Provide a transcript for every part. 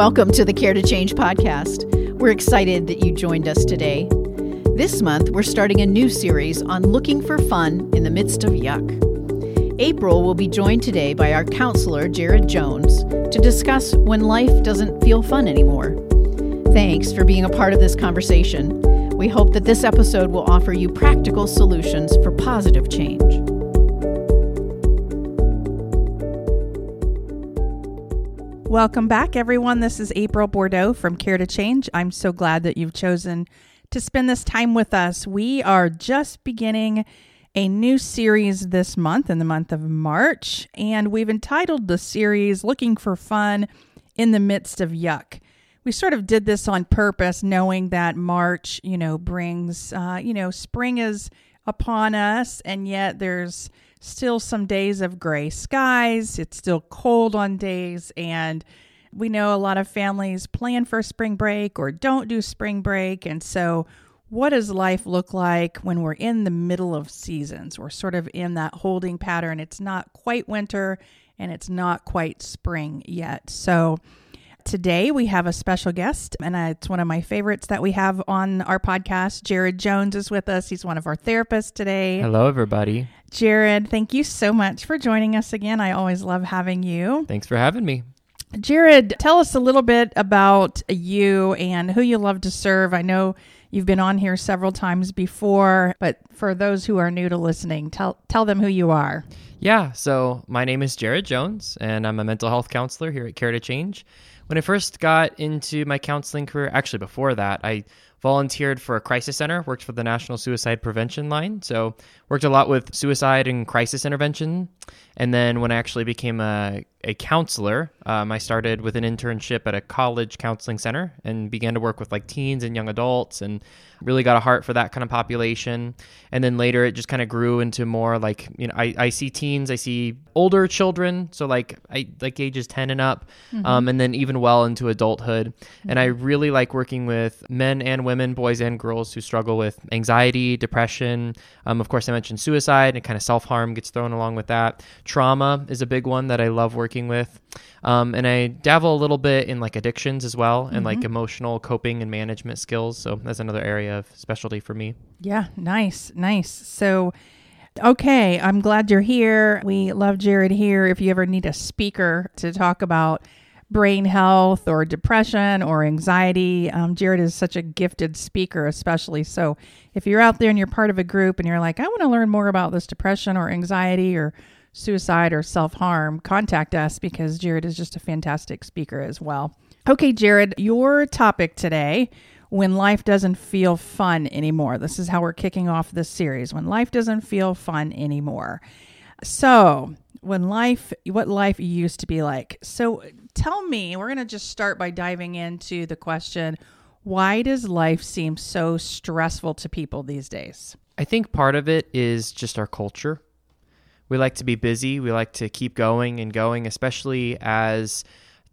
Welcome to the Care to Change podcast. We're excited that you joined us today. This month, we're starting a new series on looking for fun in the midst of yuck. April will be joined today by our counselor, Jared Jones, to discuss when life doesn't feel fun anymore. Thanks for being a part of this conversation. We hope that this episode will offer you practical solutions for positive change. Welcome back, everyone. This is April Bordeaux from Care to Change. I'm so glad that you've chosen to spend this time with us. We are just beginning a new series this month, in the month of March, and we've entitled the series Looking for Fun in the Midst of Yuck. We sort of did this on purpose, knowing that March, you know, brings, uh, you know, spring is upon us, and yet there's still some days of gray skies. It's still cold on days. And we know a lot of families plan for spring break or don't do spring break. And so, what does life look like when we're in the middle of seasons? We're sort of in that holding pattern. It's not quite winter and it's not quite spring yet. So, Today we have a special guest, and it's one of my favorites that we have on our podcast. Jared Jones is with us. He's one of our therapists today. Hello, everybody. Jared, thank you so much for joining us again. I always love having you. Thanks for having me. Jared, tell us a little bit about you and who you love to serve. I know you've been on here several times before, but for those who are new to listening, tell tell them who you are. Yeah, so my name is Jared Jones, and I'm a mental health counselor here at Care to Change. When I first got into my counseling career, actually before that, I volunteered for a crisis center, worked for the National Suicide Prevention Line. So, worked a lot with suicide and crisis intervention. And then, when I actually became a, a counselor, um, I started with an internship at a college counseling center and began to work with like teens and young adults and really got a heart for that kind of population. And then later, it just kind of grew into more like, you know, I, I see teens, I see older children. So, like, I like ages 10 and up, mm-hmm. um, and then even well into adulthood. Mm-hmm. And I mm-hmm. really like working with men and women women, boys and girls who struggle with anxiety, depression. Um, of course, I mentioned suicide and kind of self harm gets thrown along with that. Trauma is a big one that I love working with. Um, and I dabble a little bit in like addictions as well and mm-hmm. like emotional coping and management skills. So that's another area of specialty for me. Yeah, nice, nice. So, okay, I'm glad you're here. We love Jared here. If you ever need a speaker to talk about brain health or depression or anxiety. Um, Jared is such a gifted speaker, especially. So if you're out there and you're part of a group and you're like, I want to learn more about this depression or anxiety or suicide or self harm, contact us because Jared is just a fantastic speaker as well. Okay, Jared, your topic today when life doesn't feel fun anymore. This is how we're kicking off this series when life doesn't feel fun anymore. So, when life what life used to be like. So tell me, we're going to just start by diving into the question, why does life seem so stressful to people these days? I think part of it is just our culture. We like to be busy, we like to keep going and going, especially as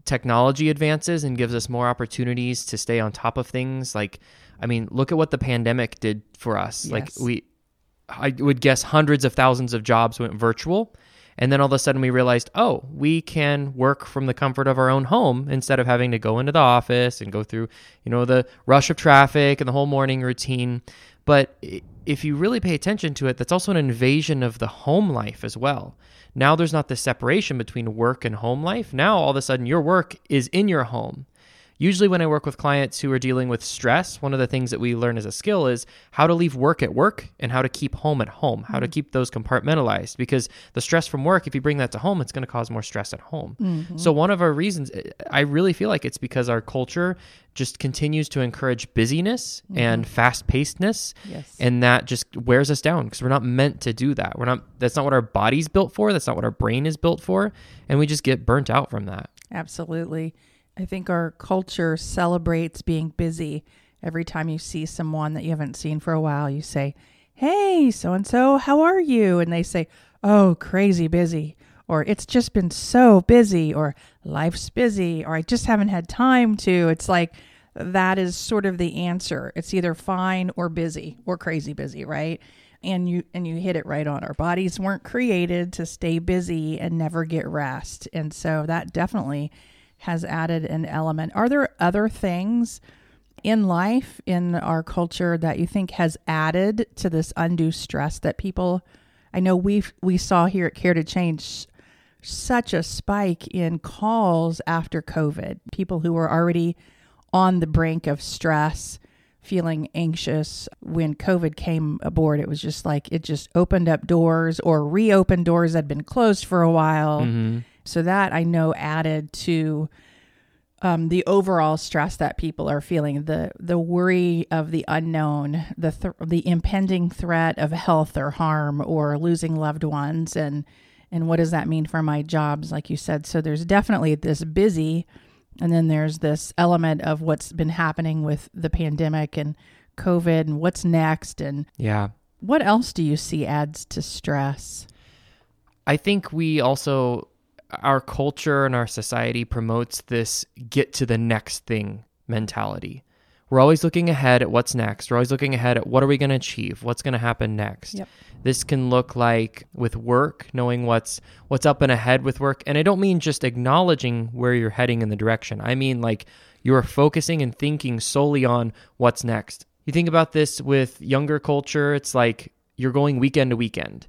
technology advances and gives us more opportunities to stay on top of things like I mean, look at what the pandemic did for us. Yes. Like we I would guess hundreds of thousands of jobs went virtual and then all of a sudden we realized, oh, we can work from the comfort of our own home instead of having to go into the office and go through, you know, the rush of traffic and the whole morning routine. But if you really pay attention to it, that's also an invasion of the home life as well. Now there's not this separation between work and home life. Now all of a sudden your work is in your home. Usually, when I work with clients who are dealing with stress, one of the things that we learn as a skill is how to leave work at work and how to keep home at home, how mm-hmm. to keep those compartmentalized. Because the stress from work, if you bring that to home, it's going to cause more stress at home. Mm-hmm. So, one of our reasons, I really feel like it's because our culture just continues to encourage busyness mm-hmm. and fast pacedness. Yes. And that just wears us down because we're not meant to do that. We're not, that's not what our body's built for. That's not what our brain is built for. And we just get burnt out from that. Absolutely. I think our culture celebrates being busy. Every time you see someone that you haven't seen for a while, you say, Hey, so and so, how are you? And they say, Oh, crazy busy. Or it's just been so busy. Or life's busy. Or I just haven't had time to. It's like that is sort of the answer. It's either fine or busy or crazy busy, right? and you and you hit it right on our bodies weren't created to stay busy and never get rest and so that definitely has added an element. Are there other things in life in our culture that you think has added to this undue stress that people I know we we saw here at Care to Change such a spike in calls after COVID. People who were already on the brink of stress, feeling anxious when COVID came aboard. It was just like it just opened up doors or reopened doors that had been closed for a while. Mm-hmm. So that I know added to um, the overall stress that people are feeling, the the worry of the unknown, the th- the impending threat of health or harm or losing loved ones, and and what does that mean for my jobs, like you said. So there's definitely this busy, and then there's this element of what's been happening with the pandemic and COVID, and what's next, and Yeah. what else do you see adds to stress? I think we also, our culture and our society promotes this get to the next thing mentality. We're always looking ahead at what's next. We're always looking ahead at what are we going to achieve? What's going to happen next? Yep. This can look like with work, knowing what's what's up and ahead with work. And I don't mean just acknowledging where you're heading in the direction. I mean like you're focusing and thinking solely on what's next. You think about this with younger culture, it's like you're going weekend to weekend.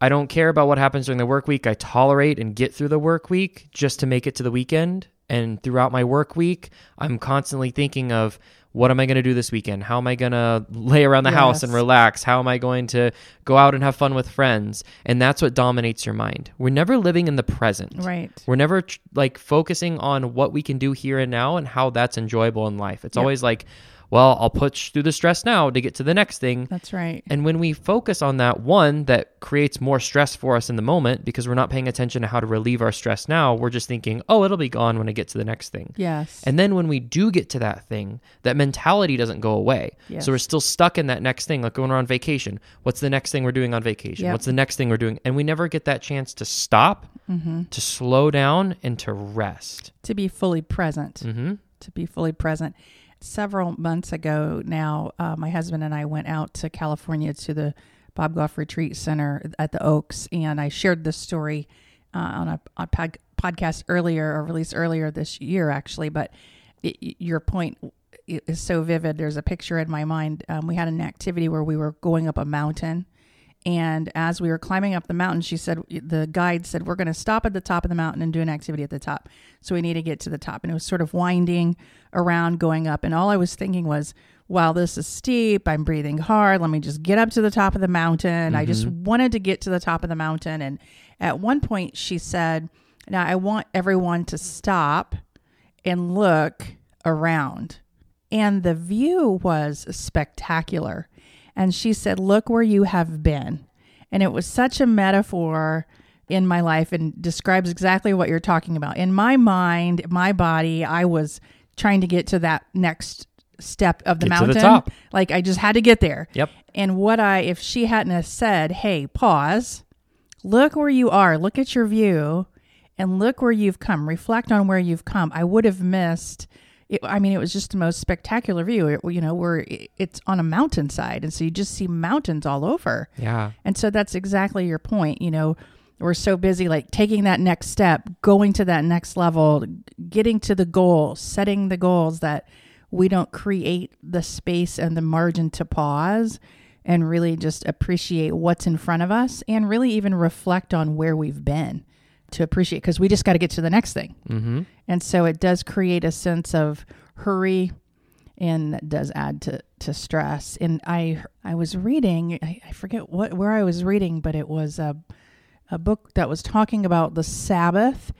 I don't care about what happens during the work week. I tolerate and get through the work week just to make it to the weekend. And throughout my work week, I'm constantly thinking of what am I going to do this weekend? How am I going to lay around the house and relax? How am I going to go out and have fun with friends? And that's what dominates your mind. We're never living in the present. Right. We're never tr- like focusing on what we can do here and now and how that's enjoyable in life. It's Yep. always like, well, I'll push through the stress now to get to the next thing. That's right. And when we focus on that, one, that creates more stress for us in the moment because we're not paying attention to how to relieve our stress now. We're just thinking, oh, it'll be gone when I get to the next thing. Yes. And then when we do get to that thing, that mentality doesn't go away. Yes. So we're still stuck in that next thing, like when we're on vacation. What's the next thing we're doing on vacation? Yep. What's the next thing we're doing? And we never get that chance to stop, Mm-hmm. to slow down, and to rest. to be fully present. hmm to be fully present. Several months ago now, uh, my husband and I went out to California to the Bob Goff Retreat Center at the Oaks, and I shared this story uh, on a, pod, podcast earlier, or released earlier this year, actually. But it, your point is so vivid. There's a picture in my mind. Um, we had an activity where we were going up a mountain. And as we were climbing up the mountain, she said, the guide said, we're going to stop at the top of the mountain and do an activity at the top. So we need to get to the top. And it was sort of winding around going up. And all I was thinking was, wow, this is steep. I'm breathing hard. Let me just get up to the top of the mountain. I just mm-hmm. wanted to get to the top of the mountain. And at one point, she said, now I want everyone to stop and look around. And the view was spectacular. And she said, Look where you have been. And it was such a metaphor in my life and describes exactly what you're talking about. In my mind, my body, I was trying to get to that next step of the Get to the mountain. top. Like I just had to get there. Yep. And what I, if she hadn't have said, hey, pause, look where you are, look at your view, and look where you've come, reflect on where you've come, I would have missed. It, I mean, it was just the most spectacular view. It, you know, where it- it's on a mountainside, and so you just see mountains all over. Yeah. And so that's exactly your point. You know, we're so busy like taking that next step, going to that next level, getting to the goal, setting the goals that we don't create the space and the margin to pause and really just appreciate what's in front of us and really even reflect on where we've been to appreciate because we just got to get to the next thing. hmm And so it does create a sense of hurry and that does add to, to stress. And I I was reading, I, I forget what where I was reading, but it was a a book that was talking about the Sabbath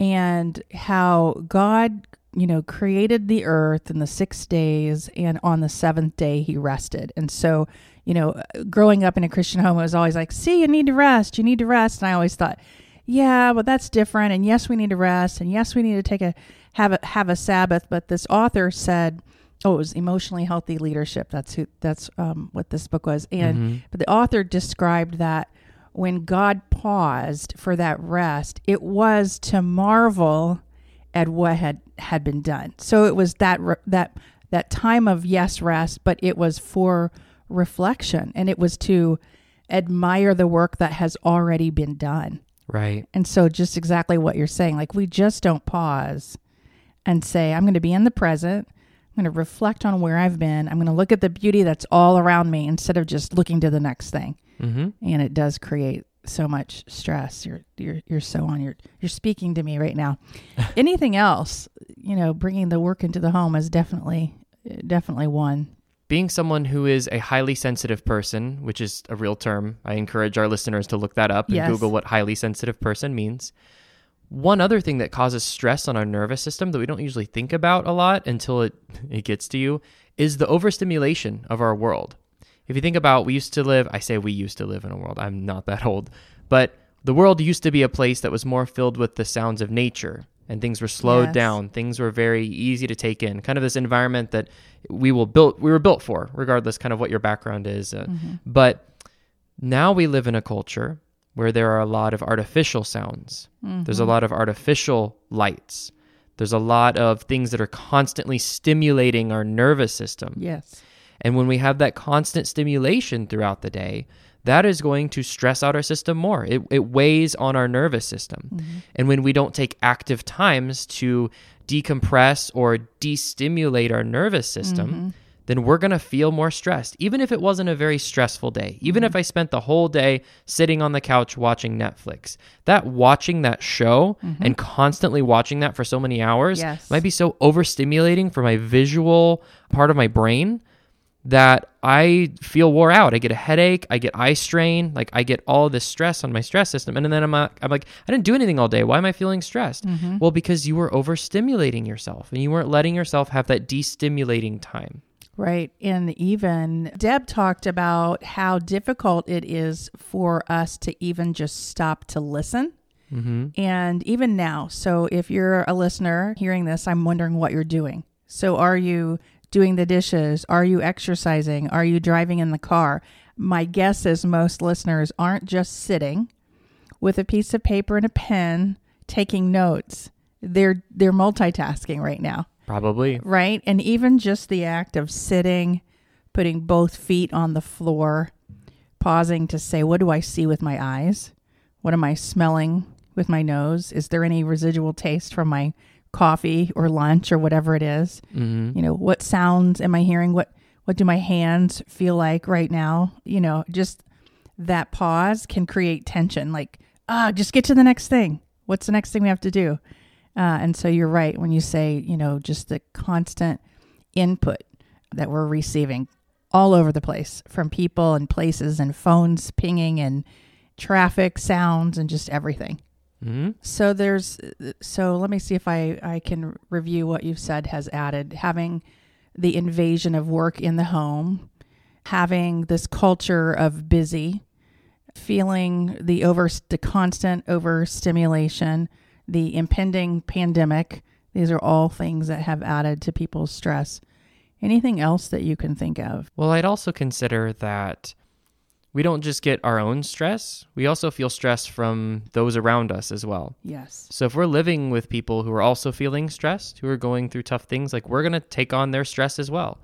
and how God, you know, created the earth in the six days and on the seventh day he rested. And so, you know, growing up in a Christian home, it was always like, see, you need to rest, you need to rest. And I always thought, yeah, but that's different. And yes, we need to rest. And yes, we need to take a have a have a Sabbath. But this author said, oh, it was emotionally healthy leadership. That's who. That's um, what this book was. And but the author described that when God paused for that rest, it was to marvel at what had had been done. So it was that re- that that time of yes rest, but it was for reflection, and it was to admire the work that has already been done. Right. And so, just exactly what you're saying, like we just don't pause and say, I'm going to be in the present. I'm going to reflect on where I've been. I'm going to look at the beauty that's all around me instead of just looking to the next thing. Mm-hmm. And it does create so much stress. You're you're you're so on. You're you're speaking to me right now. Anything else? You know, bringing the work into the home is definitely definitely one. Being someone who is a highly sensitive person, which is a real term, I encourage our listeners to look that up and Yes. Google what highly sensitive person means. One other thing that causes stress on our nervous system that we don't usually think about a lot until it, it gets to you is the overstimulation of our world. If you think about, we used to live, I say we used to live in a world, I'm not that old, but the world used to be a place that was more filled with the sounds of nature and things were slowed Yes. down. Things were very easy to take in. Kind of this environment that we will built we were built for, regardless kind of what your background is. Uh, But now we live in a culture where there are a lot of artificial sounds. There's a lot of artificial lights. There's a lot of things that are constantly stimulating our nervous system. Yes. And when we have that constant stimulation throughout the day, that is going to stress out our system more. It, it weighs on our nervous system. Mm-hmm. And when we don't take active times to decompress or destimulate our nervous system, mm-hmm. then we're going to feel more stressed, even if it wasn't a very stressful day. Even if mm-hmm. I spent the whole day sitting on the couch watching Netflix, that watching that show and constantly watching that for so many hours Yes. might be so overstimulating for my visual part of my brain that I feel wore out. I get a headache, I get eye strain, like I get all this stress on my stress system. And then I'm, uh, I'm like, I didn't do anything all day. Why am I feeling stressed? Well, because you were overstimulating yourself and you weren't letting yourself have that destimulating time. Right. And even Deb talked about how difficult it is for us to even just stop to listen. And even now, so if you're a listener hearing this, I'm wondering what you're doing. So, are you doing the dishes? Are you exercising? Are you driving in the car? My guess is most listeners aren't just sitting with a piece of paper and a pen taking notes. They're they're multitasking right now Probably. right? And even just the act of sitting, putting both feet on the floor, pausing to say, What do I see with my eyes? What am I smelling with my nose? Is there any residual taste from my coffee or lunch or whatever it is? hmm You know, what sounds am I hearing? What what do my hands feel like right now? You know, just that pause can create tension. Like, ah, just get to the next thing. What's the next thing we have to do? Uh, and so you're right when you say, you know, just the constant input that we're receiving all over the place from people and places and phones pinging and traffic sounds and just everything. Hmm So there's so let me see if I I can review what you've said has added having the invasion of work in the home, having this culture of busy, feeling the over the constant overstimulation, the impending pandemic. These are all things that have added to people's stress. Anything else that you can think of? Well, I'd also consider that we don't just get our own stress, we also feel stress from those around us as well. Yes. So if we're living with people who are also feeling stressed, who are going through tough things, like we're going to take on their stress as well.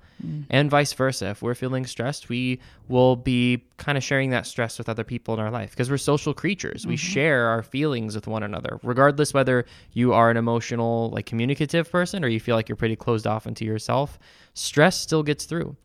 And vice versa. If we're feeling stressed, we will be kind of sharing that stress with other people in our life because we're social creatures. We mm-hmm. share our feelings with one another, regardless whether you are an emotional, like communicative person or you feel like you're pretty closed off into yourself. Stress still gets through.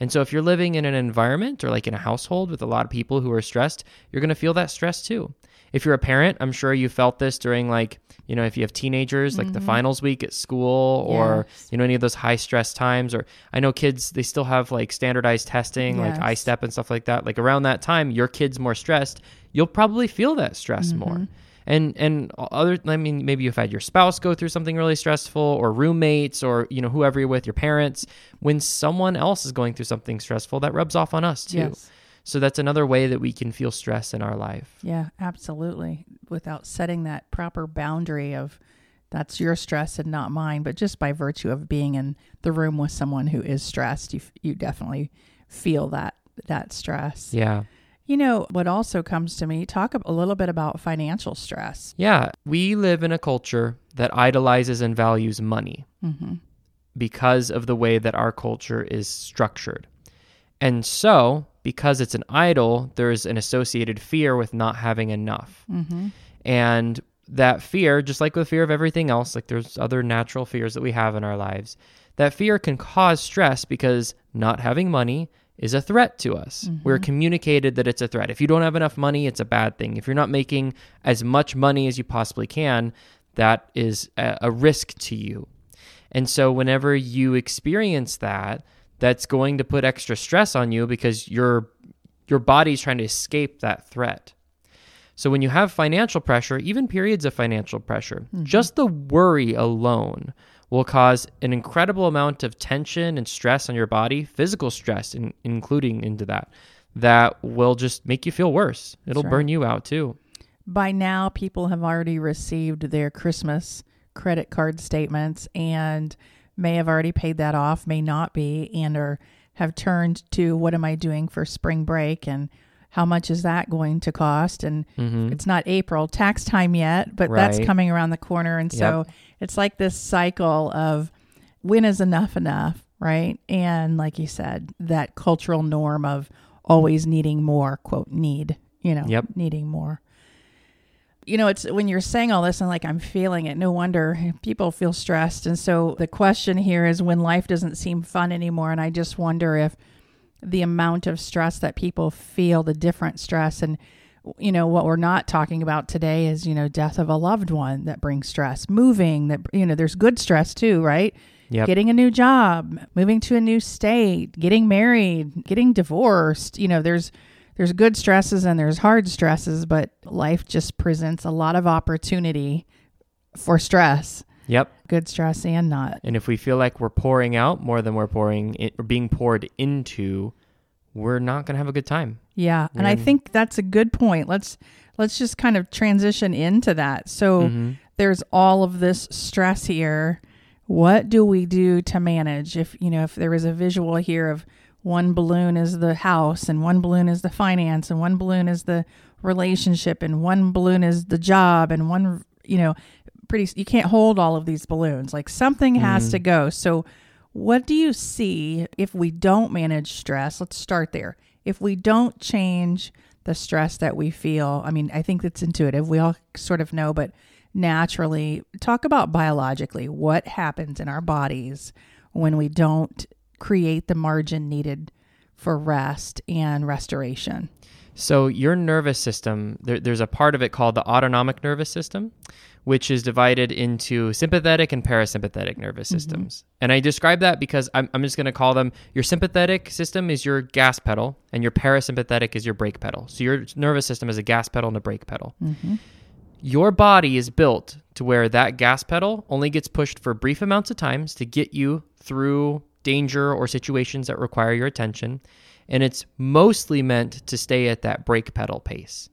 And so if you're living in an environment or like in a household with a lot of people who are stressed, you're going to feel that stress too. If you're a parent, I'm sure you felt this during like, you know, if you have teenagers, like the finals week at school or, Yes. you know, any of those high stress times. Or I know kids, they still have like standardized testing, like Yes. ISTEP and stuff like that. Like around that time, your kid's more stressed. You'll probably feel that stress Mm-hmm. more. And and other, I mean, maybe you've had your spouse go through something really stressful, or roommates, or you know whoever you're with, your parents. When someone else is going through something stressful, that rubs off on us too. Yes. So that's another way that we can feel stress in our life. Yeah, absolutely. Without setting that proper boundary of that's your stress and not mine, but just by virtue of being in the room with someone who is stressed, you you definitely feel that that stress. Yeah. You know, what also comes to me, talk a little bit about financial stress. Yeah, we live in a culture that idolizes and values money Mm-hmm. because of the way that our culture is structured. And so, because it's an idol, there's an associated fear with not having enough. Mm-hmm. And that fear, just like with fear of everything else, like there's other natural fears that we have in our lives, that fear can cause stress because not having money is a threat to us. Mm-hmm. We're communicated that it's a threat. If you don't have enough money, it's a bad thing. If you're not making as much money as you possibly can, that is a, a risk to you. And so whenever you experience that, that's going to put extra stress on you because your your body's trying to escape that threat. So when you have financial pressure, even periods of financial pressure, mm-hmm. just the worry alone will cause an incredible amount of tension and stress on your body, physical stress in, including into that, that will just make you feel worse. It'll right. burn you out too. By now, people have already received their Christmas credit card statements and may have already paid that off, may not be, and or have turned to what am I doing for spring break and how much is that going to cost? And it's not April tax time yet, but that's Mm-hmm. Coming around the corner. And so it's like this cycle of when is enough enough, right? And like you said, that cultural norm of always needing more, quote, need, you know, Yep. needing more. You know, it's when you're saying all this and like I'm feeling it, no wonder people feel stressed. And so the question here is when life doesn't seem fun anymore. And I just wonder if the amount of stress that people feel, the different stress, and you know what we're not talking about today is you know death of a loved one that brings stress, moving that you know there's good stress too, right? Yep. Getting a new job, moving to a new state, getting married, getting divorced. You know, there's there's good stresses and there's hard stresses, but life just presents a lot of opportunity for stress, Yep. good stress and not. And if we feel like we're pouring out more than we're pouring, in, or being poured into, we're not going to have a good time. Yeah, and I think that's a good point. Let's let's just kind of transition into that. So Mm-hmm. there's all of this stress here. What do we do to manage? If you know, if there was a visual here of one balloon is the house and one balloon is the finance and one balloon is the relationship and one balloon is the job and one you know pretty you can't hold all of these balloons. Like something has mm. to go. So what do you see if we don't manage stress? Let's start there. If we don't change the stress that we feel i mean i think it's intuitive. We all sort of know but naturally talk about biologically what happens in our bodies when we don't create the margin needed for rest and restoration So your nervous system, there, there's a part of it called the autonomic nervous system, which is divided into sympathetic and parasympathetic nervous mm-hmm. systems. And I describe that because I'm, I'm just going to call them your sympathetic system is your gas pedal, and your parasympathetic is your brake pedal. So your nervous system is a gas pedal and a brake pedal. Mm-hmm. Your body is built to where that gas pedal only gets pushed for brief amounts of times to get you through danger or situations that require your attention, and it's mostly meant to stay at that brake pedal pace.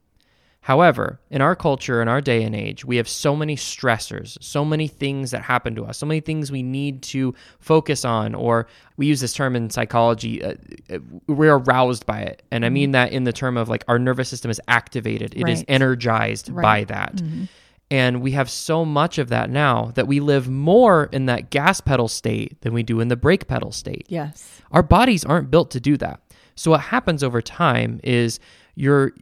However, in our culture, in our day and age, we have so many stressors, so many things that happen to us, so many things we need to focus on, or we use this term in psychology, uh, uh, we're aroused by it. And I mean that in the term of like our nervous system is activated, it is Right. energized by Right. that. And we have so much of that now that we live more in that gas pedal state than we do in the brake pedal state. yes Our bodies aren't built to do that. So what happens over time is you're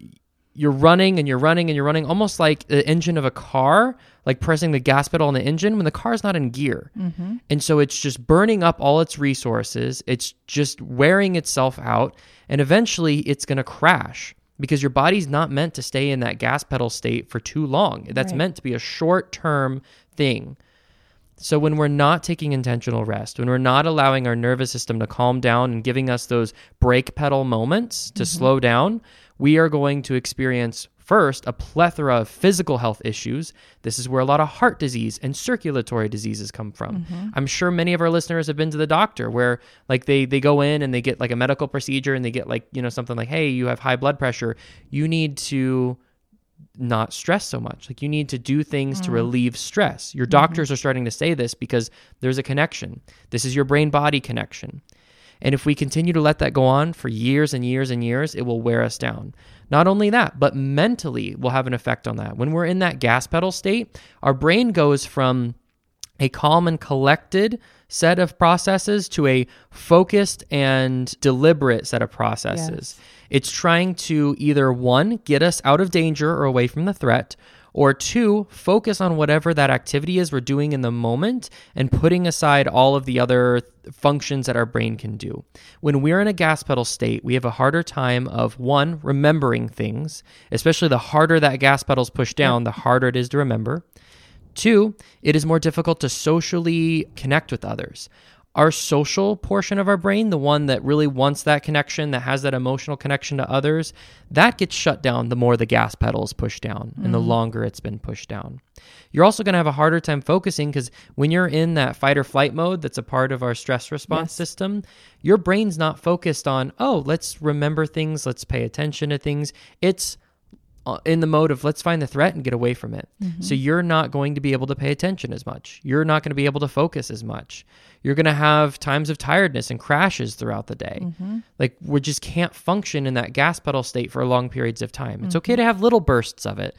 you're running and you're running and you're running almost like the engine of a car, like pressing the gas pedal on the engine when the car's not in gear. Mm-hmm. And so it's just burning up all its resources. It's just wearing itself out and eventually it's going to crash because your body's not meant to stay in that gas pedal state for too long. That's Right. meant to be a short-term thing. So when we're not taking intentional rest, when we're not allowing our nervous system to calm down and giving us those brake pedal moments to mm-hmm. slow down, we are going to experience first a plethora of physical health issues. This is where a lot of heart disease and circulatory diseases come from. Mm-hmm. I'm sure many of our listeners have been to the doctor where like they they go in and they get like a medical procedure and they get like, you know, something like, "Hey, you have high blood pressure. You need to not stress so much. Like you need to do things to mm. relieve stress. Your doctors mm-hmm. are starting to say this because there's a connection. This is your brain body connection. And if we continue to let that go on for years and years and years, it will wear us down. Not only that, but mentally will have an effect on that. When we're in that gas pedal state, our brain goes from a calm and collected set of processes to a focused and deliberate set of processes. It's trying to either one, get us out of danger or away from the threat, Or two, focus on whatever that activity is we're doing in the moment and putting aside all of the other functions that our brain can do. When we're in a gas pedal state, we have a harder time of one, remembering things, especially the harder that gas pedal's pushed down, the harder it is to remember. Two, it is more difficult to socially connect with others. Our social portion of our brain, the one that really wants that connection, that has that emotional connection to others, that gets shut down the more the gas pedal is pushed down and the longer it's been pushed down. You're also going to have a harder time focusing because when you're in that fight or flight mode, that's a part of our stress response Yes. system, your brain's not focused on, oh, let's remember things, let's pay attention to things. It's uh, in the mode of let's find the threat and get away from it. So you're not going to be able to pay attention as much. You're not going to be able to focus as much. You're going to have times of tiredness and crashes throughout the day. Like we just can't function in that gas pedal state for long periods of time. It's okay to have little bursts of it,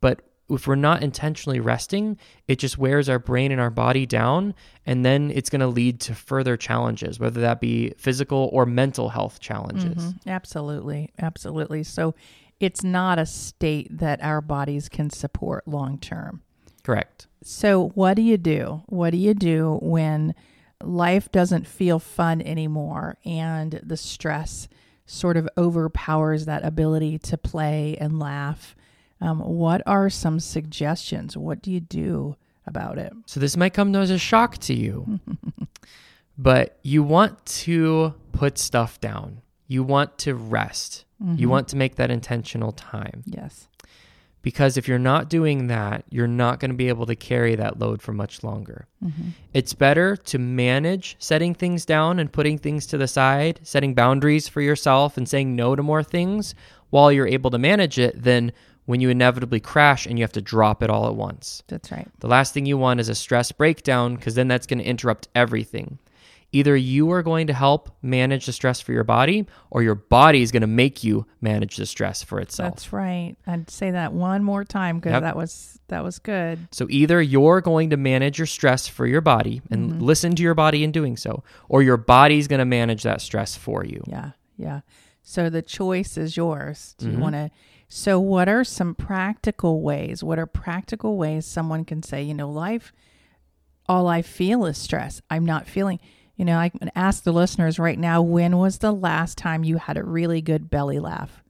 but if we're not intentionally resting, it just wears our brain and our body down, and then it's going to lead to further challenges, whether that be physical or mental health challenges. Mhm. Absolutely. Absolutely. So it's not a state that our bodies can support long term. Correct. So, what do you do? What do you do when life doesn't feel fun anymore and the stress sort of overpowers that ability to play and laugh? Um, what are some suggestions? What do you do about it? So this might come as a shock to you, but you want to put stuff down. You want to rest. You want to make that intentional time Yes. Because if you're not doing that, you're not going to be able to carry that load for much longer. Mm-hmm. It's better to manage setting things down and putting things to the side, setting boundaries for yourself and saying no to more things while you're able to manage it than when you inevitably crash and you have to drop it all at once. That's right. The last thing you want is a stress breakdown because then that's going to interrupt everything. Either you are going to help manage the stress for your body or your body is going to make you manage the stress for itself. That's right. I'd say that one more time because Yep. that was that was good. So either you're going to manage your stress for your body and mm-hmm. listen to your body in doing so, or your body's going to manage that stress for you. Yeah, yeah. So the choice is yours. Do you mm-hmm. want to? So, what are some practical ways? What are practical ways someone can say, you know, life, all I feel is stress. I'm not feeling, you know, I can ask the listeners right now when was the last time you had a really good belly laugh?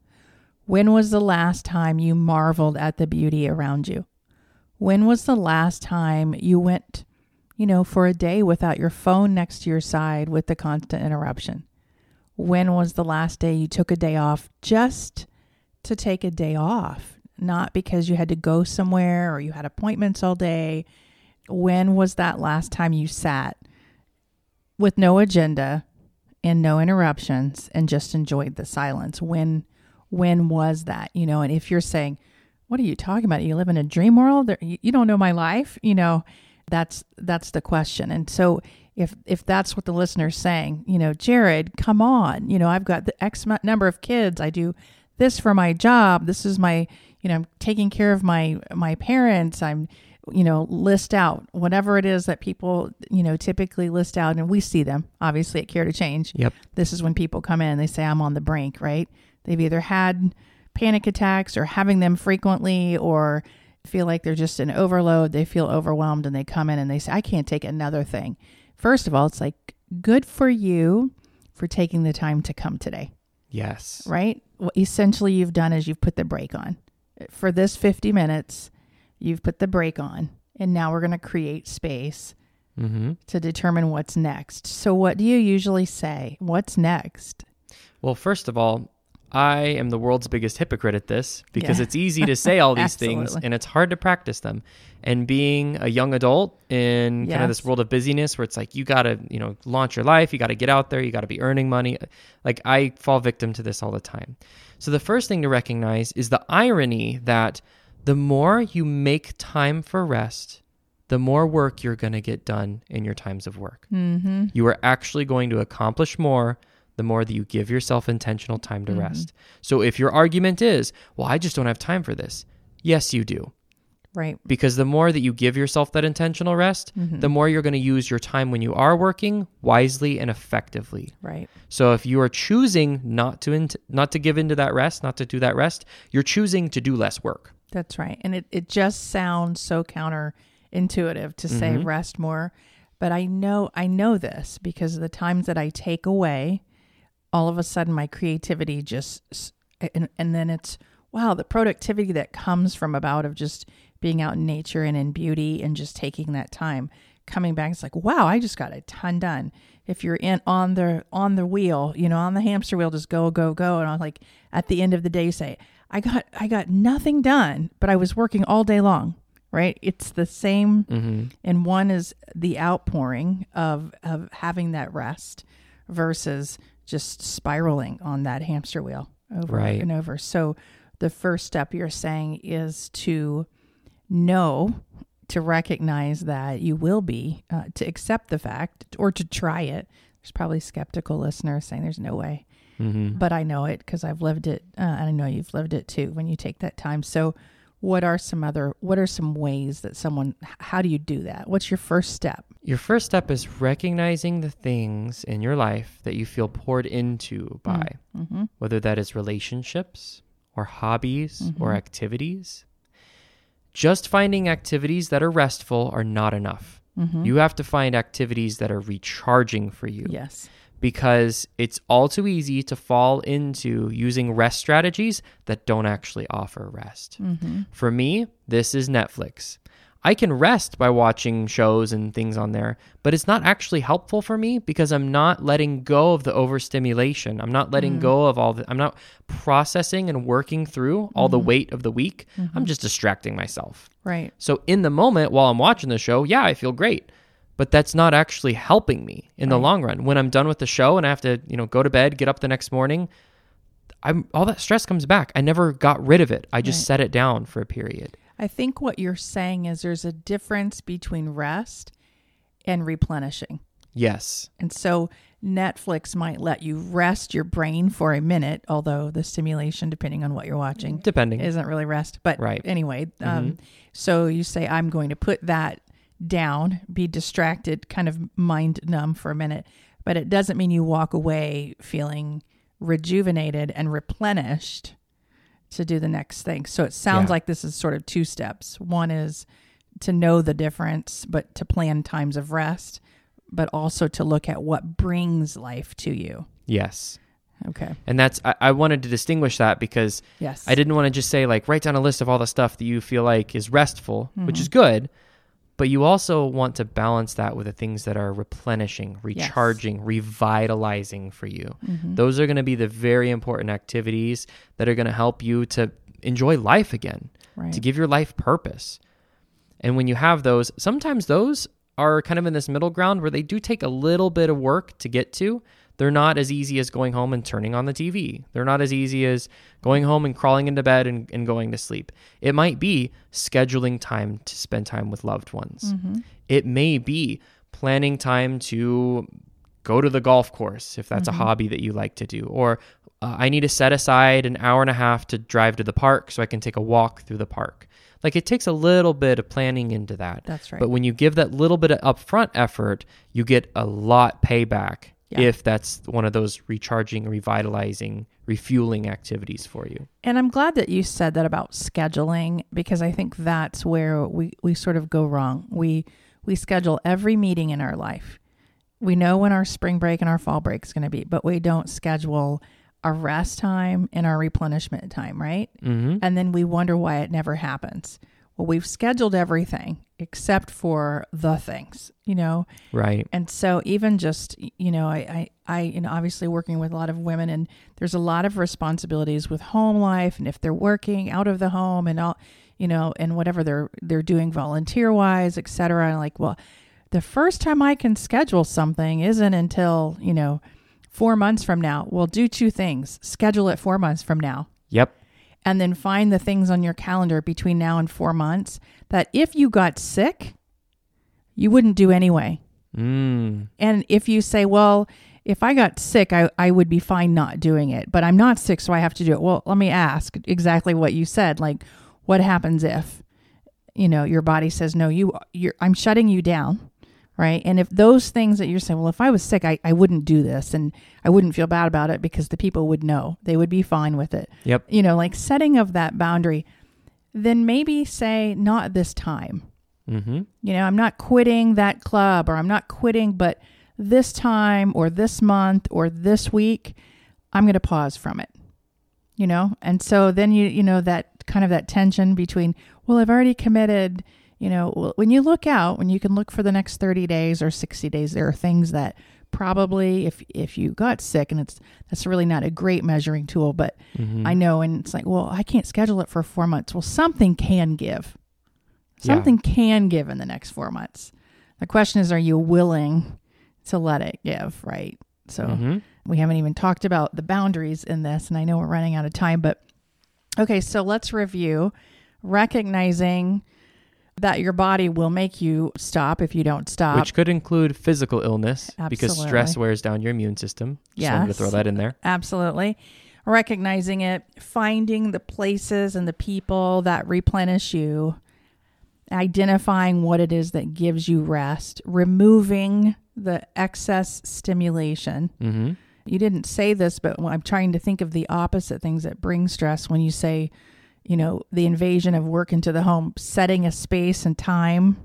When was the last time you marveled at the beauty around you? When was the last time you went, you know, for a day without your phone next to your side with the constant interruption? when was the last day you took a day off just to take a day off, not because you had to go somewhere or you had appointments all day? When was that last time you sat with no agenda and no interruptions and just enjoyed the silence? When when was that? You know, and if you're saying, "What are you talking about? You live in a dream world? You don't know my life?" You know, that's that's the question. And so if if that's what the listener's saying, you know, Jared, come on, you know, I've got the X number of kids. I do this for my job. This is my, you know, I'm taking care of my my parents. I'm, you know, list out whatever it is that people, you know, typically list out, and we see them obviously at Care to Change. Yep. This is when people come in and they say, I'm on the brink, right? They've either had panic attacks or having them frequently or feel like they're just in overload. They feel overwhelmed and they come in and they say, I can't take another thing. First of all, it's like, good for you for taking the time to come today, Yes. right? What essentially you've done is you've put the brake on. For this 50 minutes, you've put the brake on. And now we're going to create space hmm to determine what's next. So, what do you usually say? What's next? Well, first of all, I am the world's biggest hypocrite at this because Yeah. it's easy to say all these things and it's hard to practice them. And being a young adult in kind of this world of busyness where it's like you got to, you know, launch your life, you got to get out there, you got to be earning money. Like I fall victim to this all the time. So the first thing to recognize is the irony that the more you make time for rest, the more work you're going to get done in your times of work. Mm-hmm. You are actually going to accomplish more the more that you give yourself intentional time Mm-hmm. to rest. So if your argument is, well, I just don't have time for this. Yes, you do. Right. Because the more that you give yourself that intentional rest, Mm-hmm. the more you're going to use your time when you are working wisely and effectively. Right. So if you are choosing not to int- not to give into that rest, not to do that rest, you're choosing to do less work. That's right. And it, it just sounds so counterintuitive to say Mhm. rest more. But I know I know this because the times that I take away, all of a sudden my creativity just and, and then it's wow, the productivity that comes from about of just being out in nature and in beauty and just taking that time coming back it's like wow i just got a ton done if you're in on the on the wheel you know on the hamster wheel just go go go and i'm like at the end of the day you say i got i got nothing done but i was working all day long right it's the same Mm-hmm. and one is the outpouring of of having that rest versus just spiraling on that hamster wheel over Right. and over so the first step you're saying is to know to recognize that you will be uh, to accept the fact or to try it there's probably skeptical listeners saying there's no way Mm-hmm. but i know it because i've lived it uh, and i know you've lived it too when you take that time so what are some other what are some ways that someone how do you do that what's your first step Your first step is recognizing the things in your life that you feel poured into by, mm-hmm. whether that is relationships or hobbies or Mhm. activities. Just finding activities that are restful are not enough. Mm-hmm. You have to find activities that are recharging for you yes because it's all too easy to fall into using rest strategies that don't actually offer rest. mm-hmm. For me, this is Netflix. I can rest by watching shows and things on there, but it's not actually helpful for me because I'm not letting go of the overstimulation. I'm not letting mm. go of all the, I'm not processing and working through all the mm-hmm. weight of the week. I'm mm-hmm. just distracting myself. right So in the moment while I'm watching the show, yeah, I feel great. But that's not actually helping me in the long run. When I'm done with the show and I have to, you know, go to bed, get up the next morning, I'm all that stress comes back. I never got rid of it. I just Right. set it down for a period. i think what you're saying is there's a difference between rest and replenishing Yes. And so Netflix might let you rest your brain for a minute, although the stimulation, depending on what you're watching, Depending. isn't really rest. But Right. anyway, um, so you say, I'm going to put that down, be distracted, kind of mind numb for a minute. But it doesn't mean you walk away feeling rejuvenated and replenished to do the next thing. So it sounds Yeah. like this is sort of two steps. One is to know the difference, but to plan times of rest, but also to look at what brings life to you. yes. Okay. And that's I, I wanted to distinguish that because Yes. I didn't want to just say like write down a list of all the stuff that you feel like is restful, which Mm-hmm. is good, but you also want to balance that with the things that are replenishing, recharging, revitalizing for you. Mm-hmm. Those are going to be the very important activities that are going to help you to enjoy life again, Right. to give your life purpose. And when you have those, sometimes those are kind of in this middle ground where they do take a little bit of work to get to. They're not as easy as going home and turning on the TV. They're not as easy as going home and crawling into bed and, and going to sleep. It might be scheduling time to spend time with loved ones. It may be planning time to go to the golf course if that's a hobby that you like to do. Or uh, I need to set aside an hour and a half to drive to the park so I can take a walk through the park. Like it takes a little bit of planning into that. That's right. But when you give that little bit of upfront effort, you get a lot payback Yeah. if that's one of those recharging, revitalizing, refueling activities for you. And I'm glad that you said that about scheduling because I think that's where we, we sort of go wrong. We we schedule every meeting in our life. We know when our spring break and our fall break is going to be, but we don't schedule our rest time and our replenishment time, right? Mm-hmm. And then we wonder why it never happens. Well, we've scheduled everything except for the things, you know? Right. And so even just, you know, I, I, I, you know, obviously working with a lot of women and there's a lot of responsibilities with home life and if they're working out of the home and all, you know, and whatever they're, they're doing volunteer wise, et cetera. And like, well, the first time I can schedule something isn't until, you know, four months from now. Well, do two things. Schedule it four months from now Yep. And then find the things on your calendar between now and four months that if you got sick, you wouldn't do anyway. Mm. And if you say, well, if I got sick, I, I would be fine not doing it, but I'm not sick, so I have to do it. Well, let me ask exactly what you said. Like, what happens if, you know, your body says, no, you, you're, I'm shutting you down. Right. And if those things that you're saying, well, if I was sick, I, I wouldn't do this and I wouldn't feel bad about it because the people would know they would be fine with it Yep. you know, like setting of that boundary. then maybe say, not this time. Mm-hmm. You know, I'm not quitting that club or I'm not quitting, but this time or this month or this week, I'm going to pause from it. You know, and so then you, you know, that kind of that tension between, well, I've already committed. You know, when you look out, when you can look for the next 30 days or 60 days, there are things that probably if if you got sick and it's that's really not a great measuring tool but Mm-hmm. i know and it's like well i can't schedule it for four months well something can give Yeah. something can give in the next four months the question is are you willing to let it give right so Mm-hmm. we haven't even talked about the boundaries in this and i know we're running out of time but okay so let's review recognizing that your body will make you stop if you don't stop Which could include physical illness because stress wears down your immune system. Just wanted to throw that in there. Absolutely. Recognizing it, finding the places and the people that replenish you, identifying what it is that gives you rest, removing the excess stimulation. Mm-hmm. You didn't say this, but I'm trying to think of the opposite things that bring stress when you say, you know, the invasion of work into the home, setting a space and time.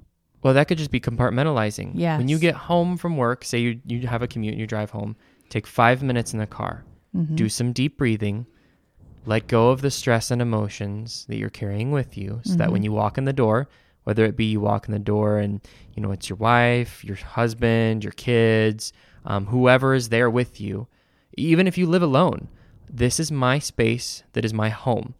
Well, that could just be compartmentalizing. Yes. When you get home from work, say you, you have a commute and you drive home, take five minutes in the car, Mm-hmm. do some deep breathing, let go of the stress and emotions that you're carrying with you so that when you walk in the door, whether it be you walk in the door and, you know, it's your wife, your husband, your kids, um, whoever is there with you, even if you live alone, this is my space that is my home.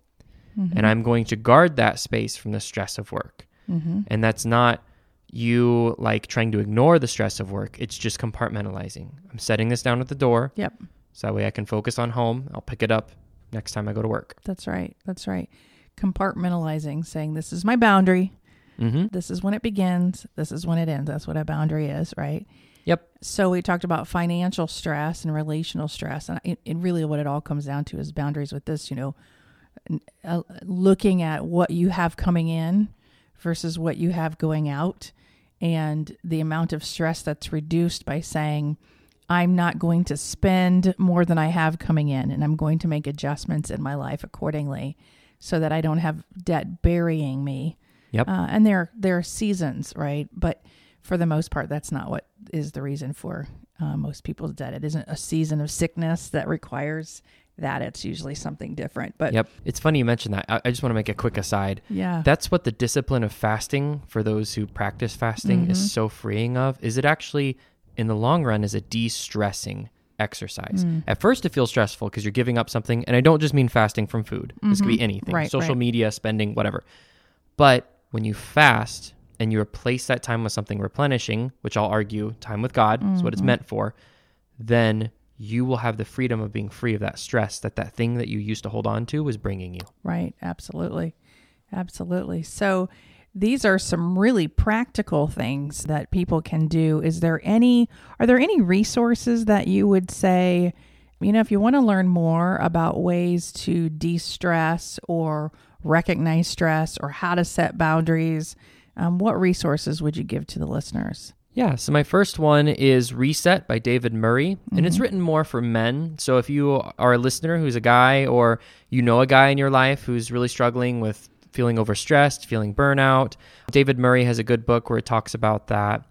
And I'm going to guard that space from the stress of work. Mm-hmm. And that's not you like trying to ignore the stress of work. It's just compartmentalizing. I'm setting this down at the door Yep. so that way I can focus on home. I'll pick it up next time I go to work. That's right. That's right. Compartmentalizing, saying this is my boundary. Mm-hmm. This is when it begins. This is when it ends. That's what a boundary is, right? Yep. So we talked about financial stress and relational stress, and it, it really what it all comes down to is boundaries with this. You know, uh, looking at what you have coming in versus what you have going out, and the amount of stress that's reduced by saying, "I'm not going to spend more than I have coming in, and I'm going to make adjustments in my life accordingly, so that I don't have debt burying me." Yep. Uh, and there there are seasons, right? But for the most part, that's not what is the reason for uh, most people's debt. It isn't a season of sickness that requires that. It's usually something different. But Yep. It's funny you mentioned that. I, I just want to make a quick aside. yeah, That's what the discipline of fasting for those who practice fasting Mm-hmm. is so freeing of. Is it actually in the long run is a de-stressing exercise. Mm. At first it feels stressful because you're giving up something and I don't just mean fasting from food. This could be anything. Mm-hmm. Right, Social right. media, spending, whatever. But when you fast and you replace that time with something replenishing, which I'll argue time with God is what it's Mm-hmm. meant for, then you will have the freedom of being free of that stress that that thing that you used to hold on to was bringing you. right. Absolutely, absolutely. So these are some really practical things that people can do. Is there any? Are there any resources that you would say? You know, if you want to learn more about ways to de stress or recognize stress or how to set boundaries, um, what resources would you give to the listeners? Yeah, so my first one is Reset by David Murray, and it's mm-hmm. written more for men. So if you are a listener who's a guy or you know a guy in your life who's really struggling with feeling overstressed, feeling burnout, David Murray has a good book where it talks about that.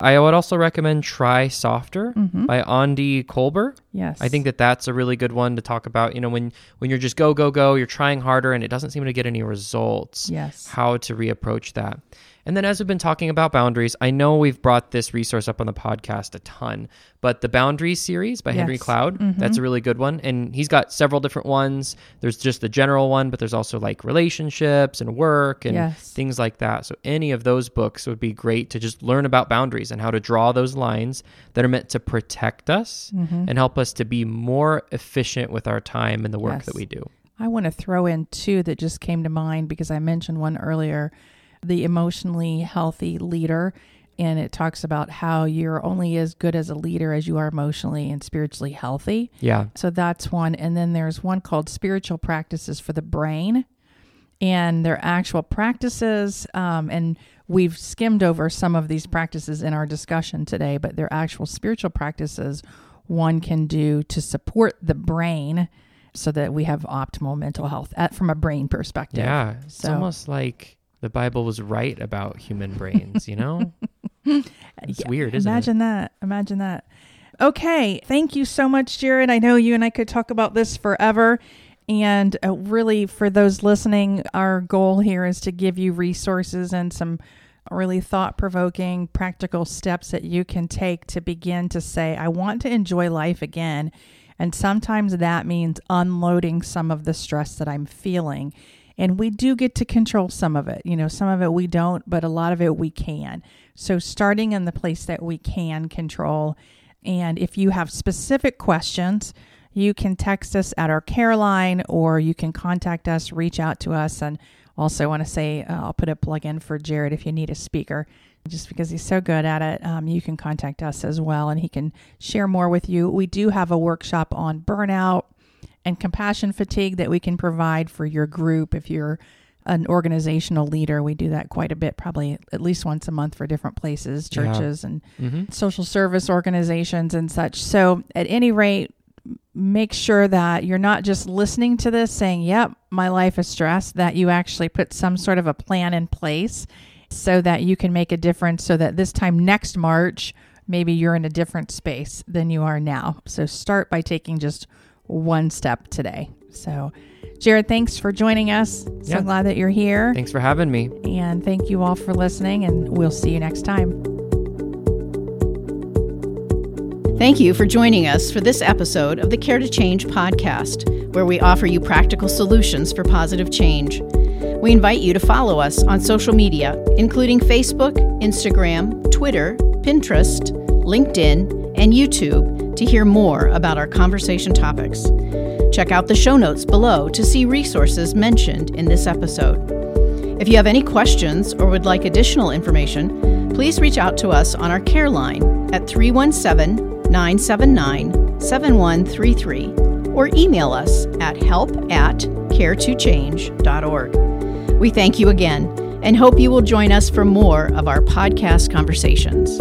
I would also recommend Try Softer mm-hmm. by Aundi Kolber. Yes. I think that that's a really good one to talk about. You know, when when you're just go go go, you're trying harder and it doesn't seem to get any results. Yes. How to reapproach that. And then as we've been talking about boundaries, I know we've brought this resource up on the podcast a ton, but the Boundaries series by Henry Yes. Mm-hmm. Cloud, that's a really good one. And he's got several different ones. There's just the general one, but there's also like relationships and work and Yes. things like that. So any of those books would be great to just learn about boundaries and how to draw those lines that are meant to protect us Mm-hmm. and help us to be more efficient with our time and the work Yes. that we do. I want to throw in two that just came to mind because I mentioned one earlier the emotionally healthy leader. And it talks about how you're only as good as a leader as you are emotionally and spiritually healthy. Yeah. So that's one. And then there's one called Spiritual Practices for the Brain. And they're actual practices. Um, and we've skimmed over some of these practices in our discussion today, but they're actual spiritual practices one can do to support the brain so that we have optimal mental health at, from a brain perspective. Yeah. It's So- almost like the Bible was right about human brains, you know? It's Yeah, weird, isn't it? Imagine that. Imagine that. Okay. Thank you so much, Jared. I know you and I could talk about this forever. And uh, really, for those listening, our goal here is to give you resources and some really thought provoking, practical steps that you can take to begin to say, I want to enjoy life again. And sometimes that means unloading some of the stress that I'm feeling. And we do get to control some of it. You know, some of it we don't, but a lot of it we can. So, starting in the place that we can control. And if you have specific questions, you can text us at our care line or you can contact us, reach out to us. And also, want to say, uh, I'll put a plug in for Jared if you need a speaker. Just because he's so good at it, um, you can contact us as well and he can share more with you. We do have a workshop on burnout and compassion fatigue that we can provide for your group if you're an organizational leader. We do that quite a bit, probably at least once a month for different places, Yeah. churches, and hmm social service organizations and such. So, at any rate, make sure that you're not just listening to this saying, Yep, my life is stressed, that you actually put some sort of a plan in place so that you can make a difference so that this time next March, maybe you're in a different space than you are now. So, start by taking just one step today. So, Jared, thanks for joining us. So Yeah. glad that you're here. Thanks for having me. And thank you all for listening, and we'll see you next time. Thank you for joining us for this episode of the Care to Change podcast, where we offer you practical solutions for positive change. We invite you to follow us on social media, including Facebook, Instagram, Twitter, Pinterest, LinkedIn, and YouTube, to hear more about our conversation topics. Check out the show notes below to see resources mentioned in this episode. If you have any questions or would like additional information, please reach out to us on our care line at 317 979 7133 or email us at help at care2change.org. We thank you again and hope you will join us for more of our podcast conversations.